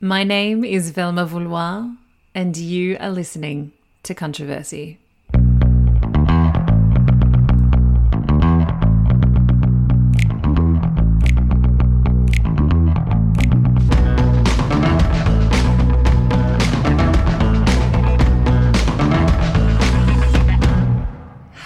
My name is Velma Vouloir, and you are listening to Controversy.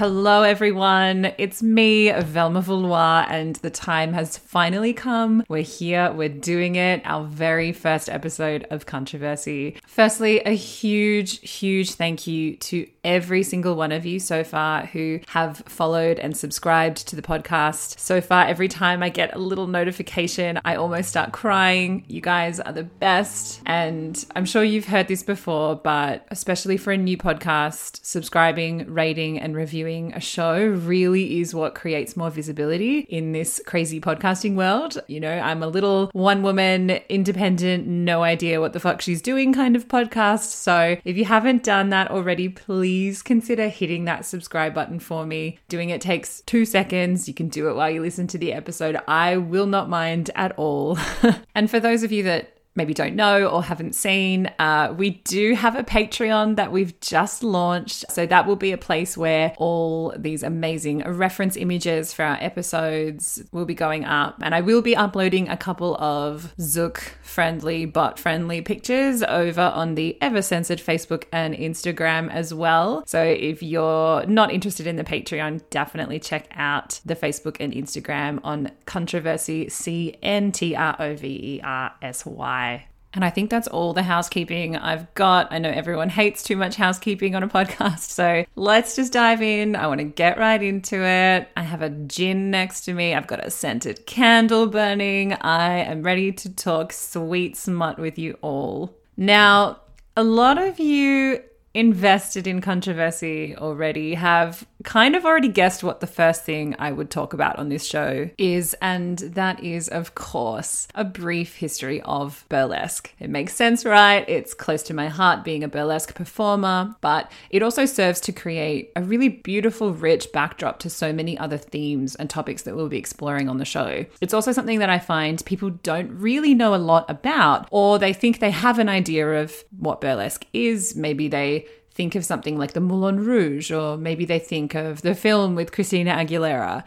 Hello, everyone. It's me, Velma Vouloir, and the time has finally come. We're here, we're doing it, our very first episode of Controversy. Firstly, a huge, huge thank you to every single one of you so far who have followed and subscribed to the podcast. So far, every time I get a little notification, I almost start crying. You guys are the best. And I'm sure you've heard this before, but especially for a new podcast, subscribing, rating, and reviewing a show really is what creates more visibility in this crazy podcasting world. You know, I'm a little one woman, independent, no idea what the fuck she's doing kind of podcast. So if you haven't done that already, please consider hitting that subscribe button for me. Doing it takes two seconds. You can do it while you listen to the episode. I will not mind at all. and for those of you that maybe don't know or haven't seen, uh, we do have a Patreon that we've just launched. So that will be a place where all these amazing reference images for our episodes will be going up. And I will be uploading a couple of Zuck friendly, bot friendly pictures over on the ever censored Facebook and Instagram as well. So if you're not interested in the Patreon, definitely check out the Facebook and Instagram on Controversy C N T R O V E R S Y. And I think that's all the housekeeping I've got. I know everyone hates too much housekeeping on a podcast, so let's just dive in. I want to get right into it. I have a gin next to me, I've got a scented candle burning. I am ready to talk sweet smut with you all. Now, a lot of you invested in controversy already have kind of already guessed what the first thing I would talk about on this show is, and that is, of course, a brief history of burlesque. It makes sense, right? It's close to my heart being a burlesque performer, but it also serves to create a really beautiful, rich backdrop to so many other themes and topics that we'll be exploring on the show. It's also something that I find people don't really know a lot about, or they think they have an idea of what burlesque is. Maybe they think of something like the Moulin Rouge, or maybe they think of the film with Christina Aguilera.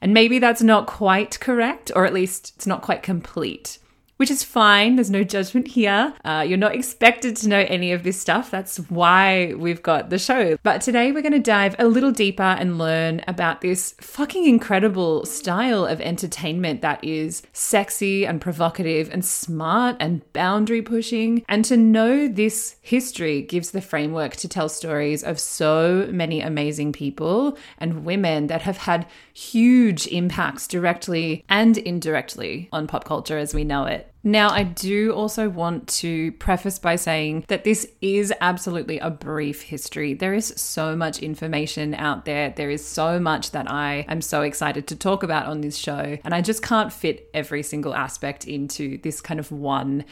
And maybe that's not quite correct, or at least it's not quite complete which is fine. There's no judgment here. Uh, you're not expected to know any of this stuff. That's why we've got the show. But today we're going to dive a little deeper and learn about this fucking incredible style of entertainment that is sexy and provocative and smart and boundary pushing. And to know this history gives the framework to tell stories of so many amazing people and women that have had huge impacts directly and indirectly on pop culture as we know it. Now, I do also want to preface by saying that this is absolutely a brief history. There is so much information out there. There is so much that I am so excited to talk about on this show. And I just can't fit every single aspect into this kind of one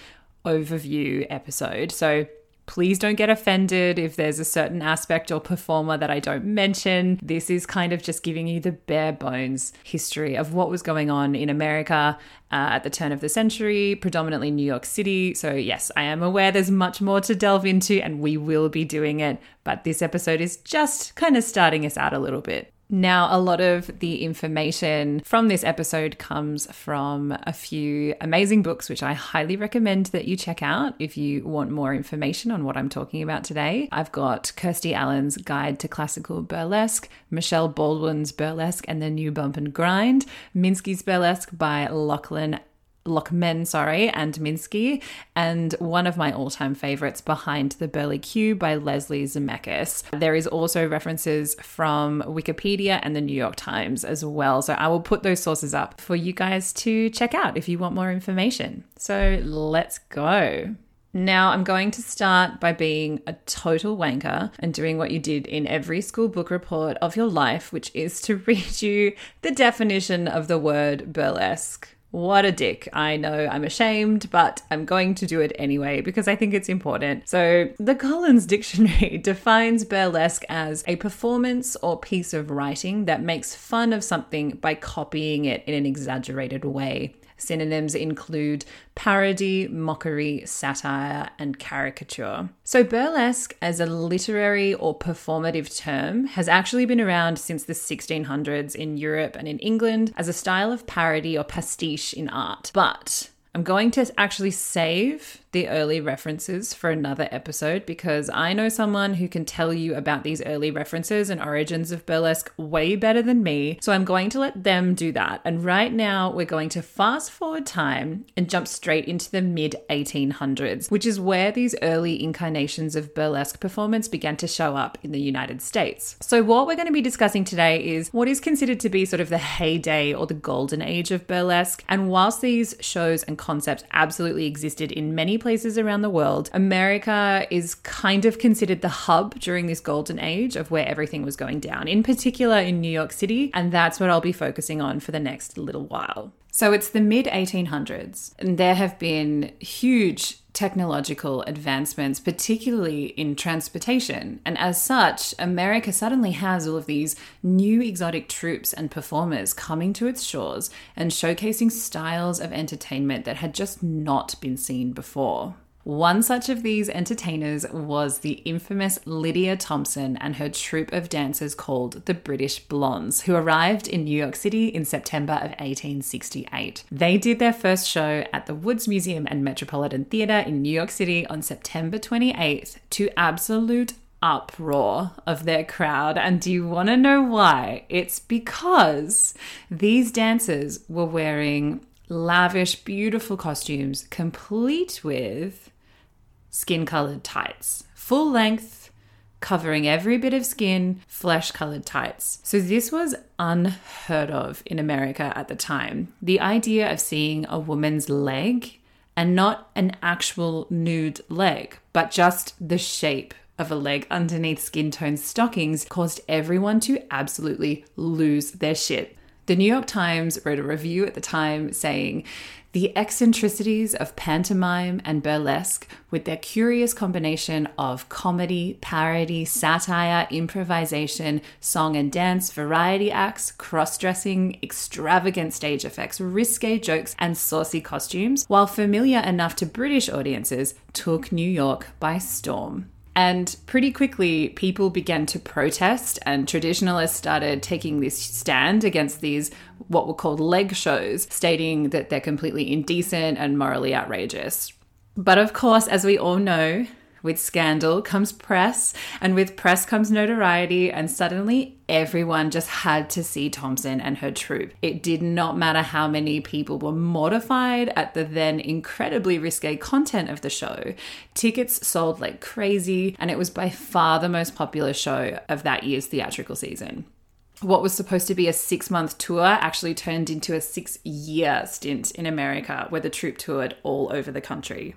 overview episode. So Please don't get offended if there's a certain aspect or performer that I don't mention. This is kind of just giving you the bare bones history of what was going on in America uh, at the turn of the century, predominantly New York City. So, yes, I am aware there's much more to delve into, and we will be doing it. But this episode is just kind of starting us out a little bit. Now, a lot of the information from this episode comes from a few amazing books, which I highly recommend that you check out if you want more information on what I'm talking about today. I've got Kirsty Allen's Guide to Classical Burlesque, Michelle Baldwin's Burlesque and the New Bump and Grind, Minsky's Burlesque by Lachlan Lockman, sorry, and Minsky, and one of my all time favorites, Behind the Burly Q by Leslie Zemeckis. There is also references from Wikipedia and the New York Times as well. So I will put those sources up for you guys to check out if you want more information. So let's go. Now, I'm going to start by being a total wanker and doing what you did in every school book report of your life, which is to read you the definition of the word burlesque. What a dick. I know I'm ashamed, but I'm going to do it anyway because I think it's important. So, the Collins Dictionary defines burlesque as a performance or piece of writing that makes fun of something by copying it in an exaggerated way. Synonyms include parody, mockery, satire, and caricature. So, burlesque as a literary or performative term has actually been around since the 1600s in Europe and in England as a style of parody or pastiche in art. But I'm going to actually save the early references for another episode because I know someone who can tell you about these early references and origins of burlesque way better than me. So I'm going to let them do that. And right now, we're going to fast forward time and jump straight into the mid 1800s, which is where these early incarnations of burlesque performance began to show up in the United States. So, what we're going to be discussing today is what is considered to be sort of the heyday or the golden age of burlesque. And whilst these shows and concepts absolutely existed in many places around the world, America is kind of considered the hub during this golden age of where everything was going down, in particular in New York City. And that's what I'll be focusing on for the next little while. So it's the mid 1800s, and there have been huge technological advancements, particularly in transportation. And as such, America suddenly has all of these new exotic troupes and performers coming to its shores and showcasing styles of entertainment that had just not been seen before. One such of these entertainers was the infamous Lydia Thompson and her troupe of dancers called the British Blondes, who arrived in New York City in September of 1868. They did their first show at the Woods Museum and Metropolitan Theatre in New York City on September 28th to absolute uproar of their crowd. And do you want to know why? It's because these dancers were wearing lavish, beautiful costumes, complete with skin colored tights, full length, covering every bit of skin, flesh colored tights. So, this was unheard of in America at the time. The idea of seeing a woman's leg and not an actual nude leg, but just the shape of a leg underneath skin toned stockings caused everyone to absolutely lose their shit. The New York Times wrote a review at the time saying, the eccentricities of pantomime and burlesque, with their curious combination of comedy, parody, satire, improvisation, song and dance, variety acts, cross dressing, extravagant stage effects, risque jokes, and saucy costumes, while familiar enough to British audiences, took New York by storm. And pretty quickly, people began to protest, and traditionalists started taking this stand against these, what were called leg shows, stating that they're completely indecent and morally outrageous. But of course, as we all know, with scandal comes press, and with press comes notoriety, and suddenly everyone just had to see Thompson and her troupe. It did not matter how many people were mortified at the then incredibly risque content of the show. Tickets sold like crazy, and it was by far the most popular show of that year's theatrical season what was supposed to be a six month tour actually turned into a six year stint in America, where the troupe toured all over the country.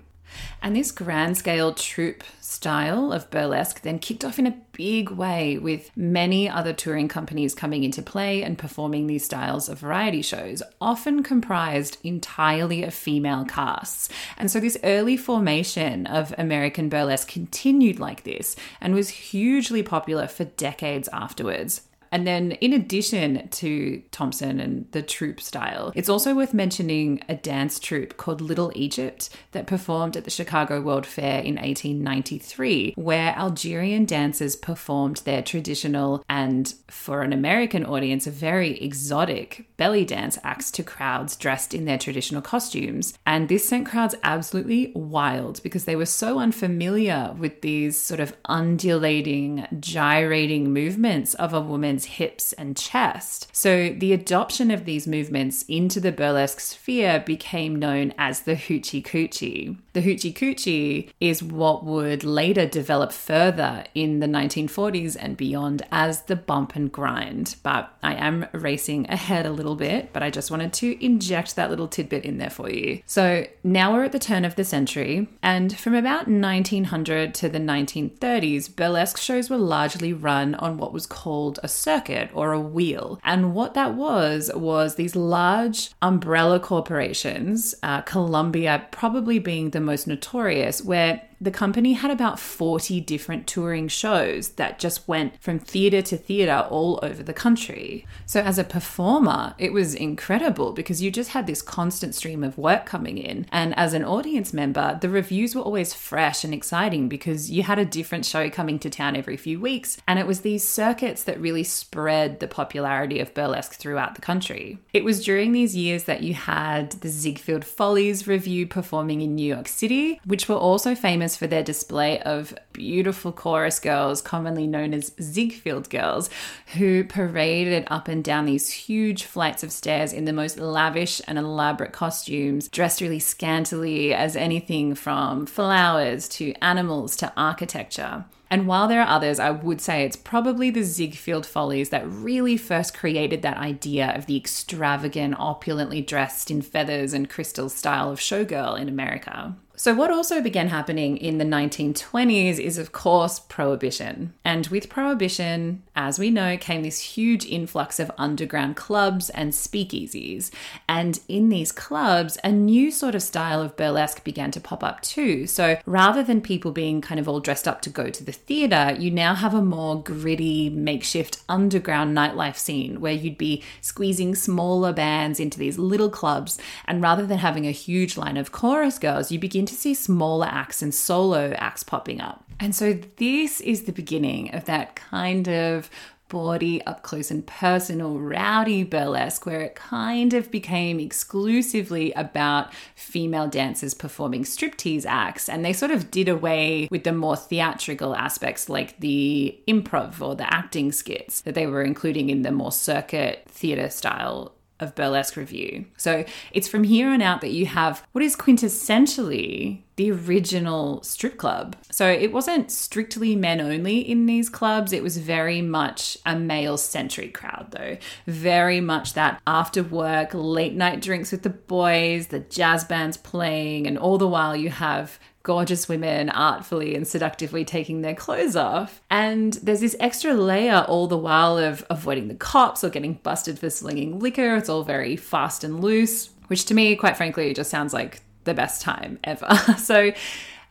And this grand scale troupe style of burlesque then kicked off in a big way, with many other touring companies coming into play and performing these styles of variety shows, often comprised entirely of female casts. And so this early formation of American burlesque continued like this and was hugely popular for decades afterwards. And then, in addition to Thompson and the troupe style, it's also worth mentioning a dance troupe called Little Egypt that performed at the Chicago World Fair in 1893, where Algerian dancers performed their traditional and, for an American audience, a very exotic belly dance acts to crowds dressed in their traditional costumes. And this sent crowds absolutely wild because they were so unfamiliar with these sort of undulating, gyrating movements of a woman's hips and chest. So the adoption of these movements into the burlesque sphere became known as the hoochie coochie. The hoochie coochie is what would later develop further in the 1940s and beyond as the bump and grind. But I am racing ahead a little bit, but I just wanted to inject that little tidbit in there for you. So now we're at the turn of the century, and from about 1900 to the 1930s, burlesque shows were largely run on what was called a circuit or a wheel. And what that was, was these large umbrella corporations, uh, Columbia probably being the most notorious, where the company had about 40 different touring shows that just went from theatre to theatre all over the country. So, as a performer, it was incredible because you just had this constant stream of work coming in. And as an audience member, the revues were always fresh and exciting because you had a different show coming to town every few weeks. And it was these circuits that really spread the popularity of burlesque throughout the country. It was during these years that you had the Ziegfeld Follies revue performing in New York City, which were also famous for their display of beautiful chorus girls, commonly known as Ziegfeld girls, who paraded up and down these huge flights of stairs in the most lavish and elaborate costumes, dressed really scantily as anything from flowers to animals to architecture. And while there are others, I would say it's probably the Ziegfeld Follies that really first created that idea of the extravagant, opulently dressed in feathers and crystals style of showgirl in America. So, what also began happening in the 1920s is, of course, prohibition. And with prohibition, as we know, came this huge influx of underground clubs and speakeasies. And in these clubs, a new sort of style of burlesque began to pop up too. So, rather than people being kind of all dressed up to go to the theatre, you now have a more gritty, makeshift underground nightlife scene where you'd be squeezing smaller bands into these little clubs. And rather than having a huge line of chorus girls, you begin to to see smaller acts and solo acts popping up. And so this is the beginning of that kind of body up close and personal rowdy burlesque where it kind of became exclusively about female dancers performing striptease acts and they sort of did away with the more theatrical aspects like the improv or the acting skits that they were including in the more circuit theater style of Burlesque Revue. So it's from here on out that you have what is quintessentially the original strip club. So it wasn't strictly men only in these clubs, it was very much a male centric crowd, though. Very much that after work, late night drinks with the boys, the jazz bands playing, and all the while you have gorgeous women artfully and seductively taking their clothes off. And there's this extra layer all the while of avoiding the cops or getting busted for slinging liquor. It's all very fast and loose, which to me, quite frankly, just sounds like the best time ever. so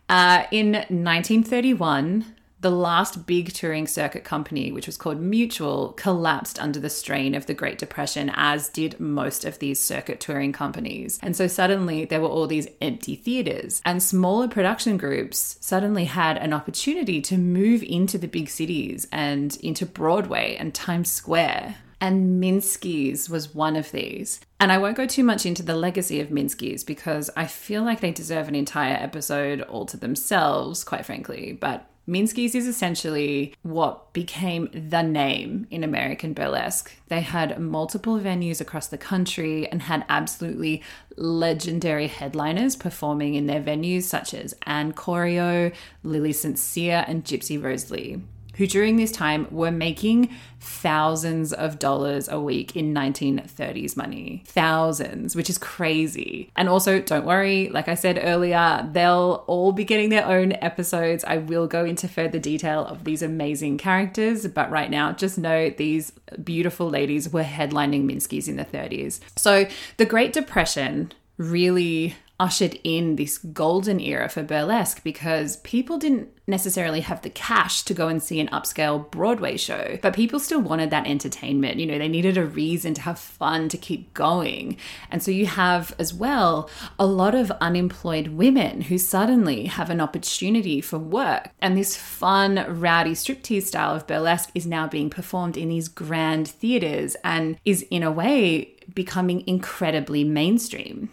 uh, in 1931, the last big touring circuit company, which was called Mutual, collapsed under the strain of the Great Depression, as did most of these circuit touring companies. And so suddenly there were all these empty theaters, and smaller production groups suddenly had an opportunity to move into the big cities and into Broadway and Times Square. And Minsky's was one of these. And I won't go too much into the legacy of Minsky's because I feel like they deserve an entire episode all to themselves, quite frankly. But Minsky's is essentially what became the name in American burlesque. They had multiple venues across the country and had absolutely legendary headliners performing in their venues, such as Ann Corio, Lili. Cyr, and Gypsy Rose Lee who during this time were making thousands of dollars a week in 1930s money. Thousands, which is crazy. And also, don't worry, like I said earlier, they'll all be getting their own episodes. I will go into further detail of these amazing characters, but right now, just know these beautiful ladies were headlining Minsky's in the 30s. So, the Great Depression really ushered in this golden era for burlesque because people didn't necessarily have the cash to go and see an upscale Broadway show, but people still wanted that entertainment. You know, they needed a reason to have fun to keep going. And so you have as well a lot of unemployed women who suddenly have an opportunity for work. And this fun, rowdy striptease style of burlesque is now being performed in these grand theaters and is in a way becoming incredibly mainstream.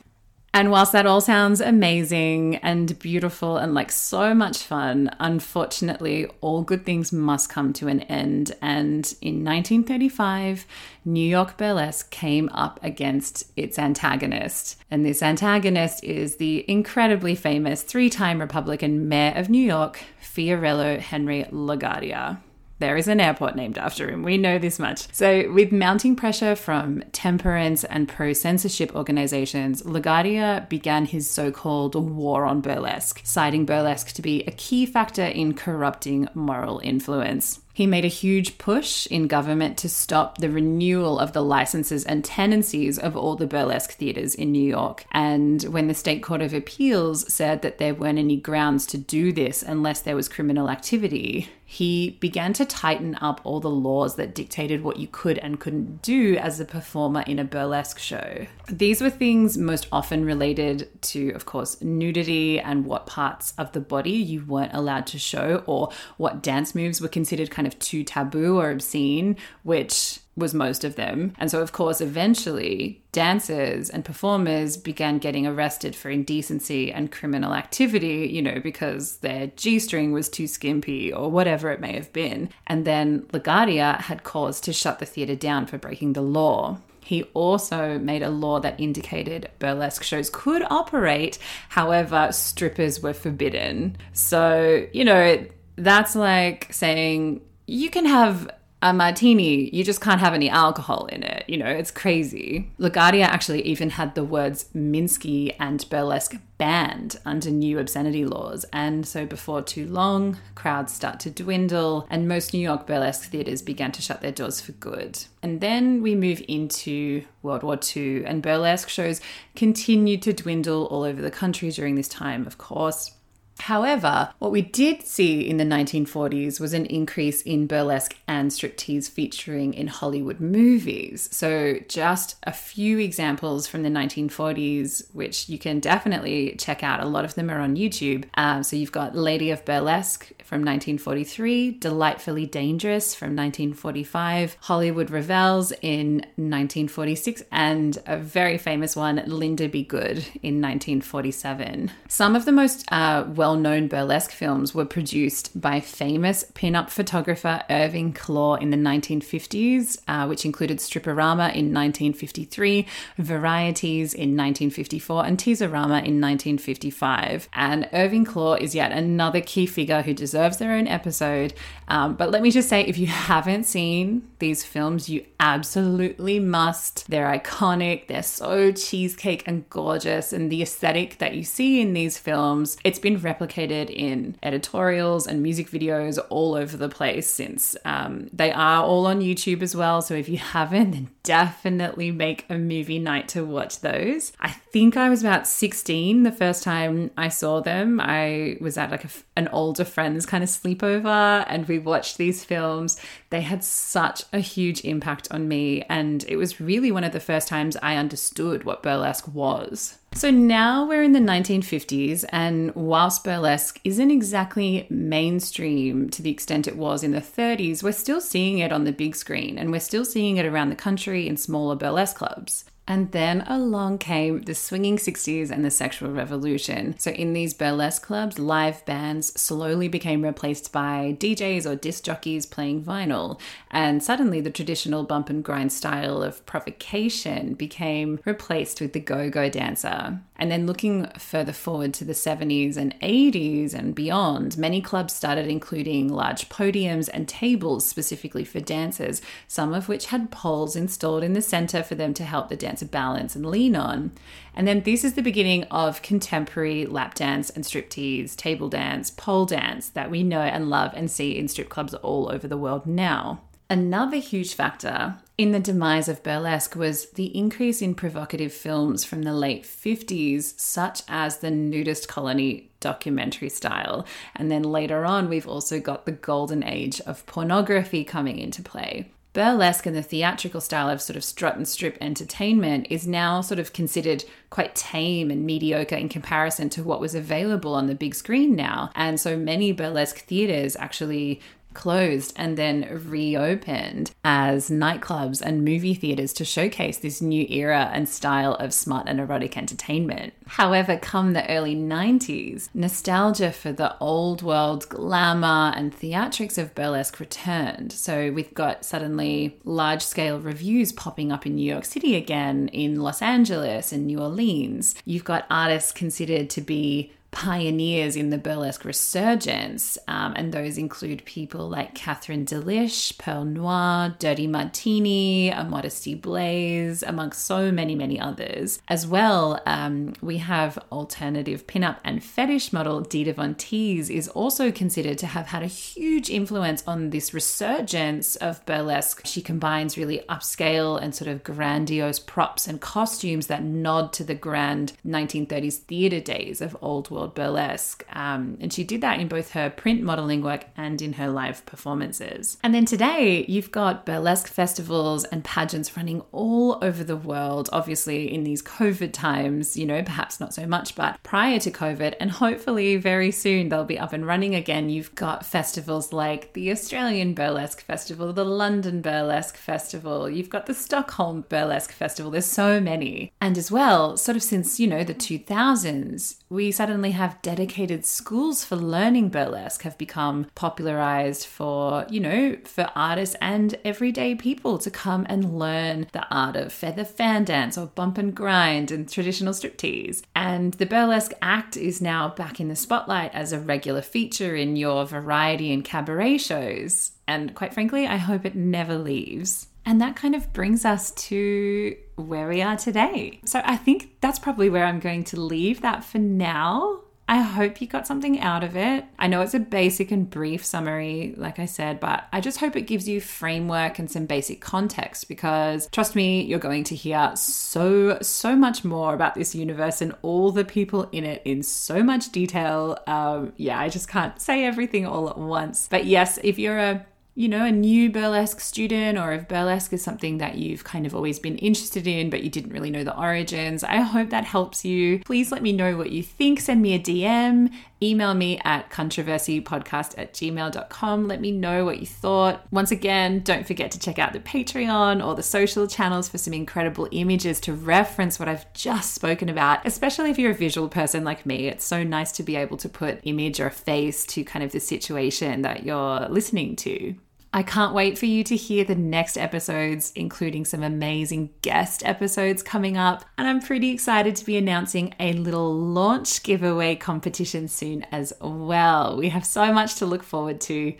And whilst that all sounds amazing and beautiful and like so much fun, unfortunately, all good things must come to an end. And in 1935, New York Burlesque came up against its antagonist. And this antagonist is the incredibly famous three time Republican mayor of New York, Fiorello Henry LaGuardia. There is an airport named after him. We know this much. So, with mounting pressure from temperance and pro censorship organizations, LaGuardia began his so called war on burlesque, citing burlesque to be a key factor in corrupting moral influence. He made a huge push in government to stop the renewal of the licenses and tenancies of all the burlesque theaters in New York. And when the State Court of Appeals said that there weren't any grounds to do this unless there was criminal activity, he began to tighten up all the laws that dictated what you could and couldn't do as a performer in a burlesque show. These were things most often related to, of course, nudity and what parts of the body you weren't allowed to show, or what dance moves were considered kind of too taboo or obscene, which was most of them. And so, of course, eventually dancers and performers began getting arrested for indecency and criminal activity, you know, because their G string was too skimpy or whatever it may have been. And then LaGuardia had cause to shut the theatre down for breaking the law. He also made a law that indicated burlesque shows could operate, however, strippers were forbidden. So, you know, that's like saying you can have a martini, you just can't have any alcohol in it. You know, it's crazy. LaGuardia actually even had the words Minsky and burlesque banned under new obscenity laws. And so before too long, crowds start to dwindle, and most New York burlesque theaters began to shut their doors for good. And then we move into World War II, and burlesque shows continued to dwindle all over the country during this time, of course. However, what we did see in the 1940s was an increase in burlesque and striptease featuring in Hollywood movies. So, just a few examples from the 1940s, which you can definitely check out. A lot of them are on YouTube. Um, so, you've got Lady of Burlesque from 1943, Delightfully Dangerous from 1945, Hollywood Revels in 1946, and a very famous one, Linda Be Good in 1947. Some of the most uh, well known burlesque films were produced by famous pin-up photographer Irving Klaw in the 1950s, uh, which included Stripperama in 1953, Varietease in 1954, and Teaserama in 1955. And Irving Klaw is yet another key figure who deserves their own episode. Um, but let me just say if you haven't seen these films, you absolutely must. They're iconic, they're so cheesecake and gorgeous, and the aesthetic that you see in these films, it's been replicated replicated in editorials and music videos all over the place since um, they are all on YouTube as well. So if you haven't, then definitely make a movie night to watch those. I think I was about 16 the first time I saw them. I was at like a, an older friend's kind of sleepover and we watched these films. They had such a huge impact on me, and it was really one of the first times I understood what burlesque was. So now we're in the 1950s, and whilst burlesque isn't exactly mainstream to the extent it was in the 30s, we're still seeing it on the big screen and we're still seeing it around the country in smaller burlesque clubs. And then along came the swinging 60s and the sexual revolution. So, in these burlesque clubs, live bands slowly became replaced by DJs or disc jockeys playing vinyl. And suddenly, the traditional bump and grind style of provocation became replaced with the go go dancer. And then, looking further forward to the 70s and 80s and beyond, many clubs started including large podiums and tables specifically for dancers, some of which had poles installed in the center for them to help the dancers to balance and lean on. And then this is the beginning of contemporary lap dance and striptease, table dance, pole dance that we know and love and see in strip clubs all over the world now. Another huge factor in the demise of burlesque was the increase in provocative films from the late 50s, such as the Nudist Colony documentary style. And then later on, we've also got the golden age of pornography coming into play burlesque and the theatrical style of sort of strut and strip entertainment is now sort of considered quite tame and mediocre in comparison to what was available on the big screen now. And so many burlesque theaters actually closed and then reopened as nightclubs and movie theaters to showcase this new era and style of smart and erotic entertainment. However, come the early 90s, nostalgia for the old world glamour and theatrics of burlesque returned. So we've got suddenly large scale revues popping up in New York City again, in Los Angeles and New Orleans. You've got artists considered to be pioneers in the burlesque resurgence, um, and those include people like Catherine D'Lish, Perle Noire, Dirty Martini, Immodesty Blaize, amongst so many, many others. As well, um, we have alternative pinup and fetish model Dita Von Teese is also considered to have had a huge influence on this resurgence of burlesque. She combines really upscale and sort of grandiose props and costumes that nod to the grand 1930s theatre days of old world burlesque. Um, and she did that in both her print modeling work and in her live performances. And then today, you've got burlesque festivals and pageants running all over the world, obviously in these COVID times, you know, perhaps not so much, but prior to COVID, and hopefully very soon they'll be up and running again. You've got festivals like the Australian Burlesque Festival, the London Burlesque Festival, you've got the Stockholm Burlesque Festival. There's so many. And as well, sort of since, you know, the 2000s, we suddenly have dedicated schools for learning burlesque have become popularized for, you know, for artists and everyday people to come and learn the art of feather fan dance or bump and grind and traditional striptease. And the burlesque act is now back in the spotlight as a regular feature in your variety and cabaret shows. And quite frankly, I hope it never leaves. And that kind of brings us to where we are today. So I think that's probably where I'm going to leave that for now. I hope you got something out of it. I know it's a basic and brief summary, like I said, but I just hope it gives you framework and some basic context because trust me, you're going to hear so, so much more about this universe and all the people in it in so much detail. Um, yeah, I just can't say everything all at once. But yes, if you're a you know, a new burlesque student or if burlesque is something that you've kind of always been interested in, but you didn't really know the origins, I hope that helps you. Please let me know what you think. Send me a DM, email me at controversypodcast at gmail.com. Let me know what you thought. Once again, don't forget to check out the Patreon or the social channels for some incredible images to reference what I've just spoken about, especially if you're a visual person like me. It's so nice to be able to put image or face to kind of the situation that you're listening to. I can't wait for you to hear the next episodes, including some amazing guest episodes coming up. And I'm pretty excited to be announcing a little launch giveaway competition soon as well. We have so much to look forward to.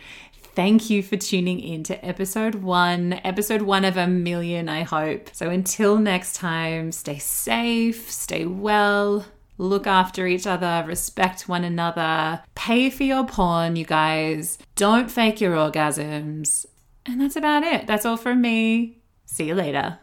Thank you for tuning in to episode one, episode one of a million, I hope. So until next time, stay safe, stay well, look after each other, respect one another, pay for your porn, you guys. Don't fake your orgasms. And that's about it. That's all from me. See you later.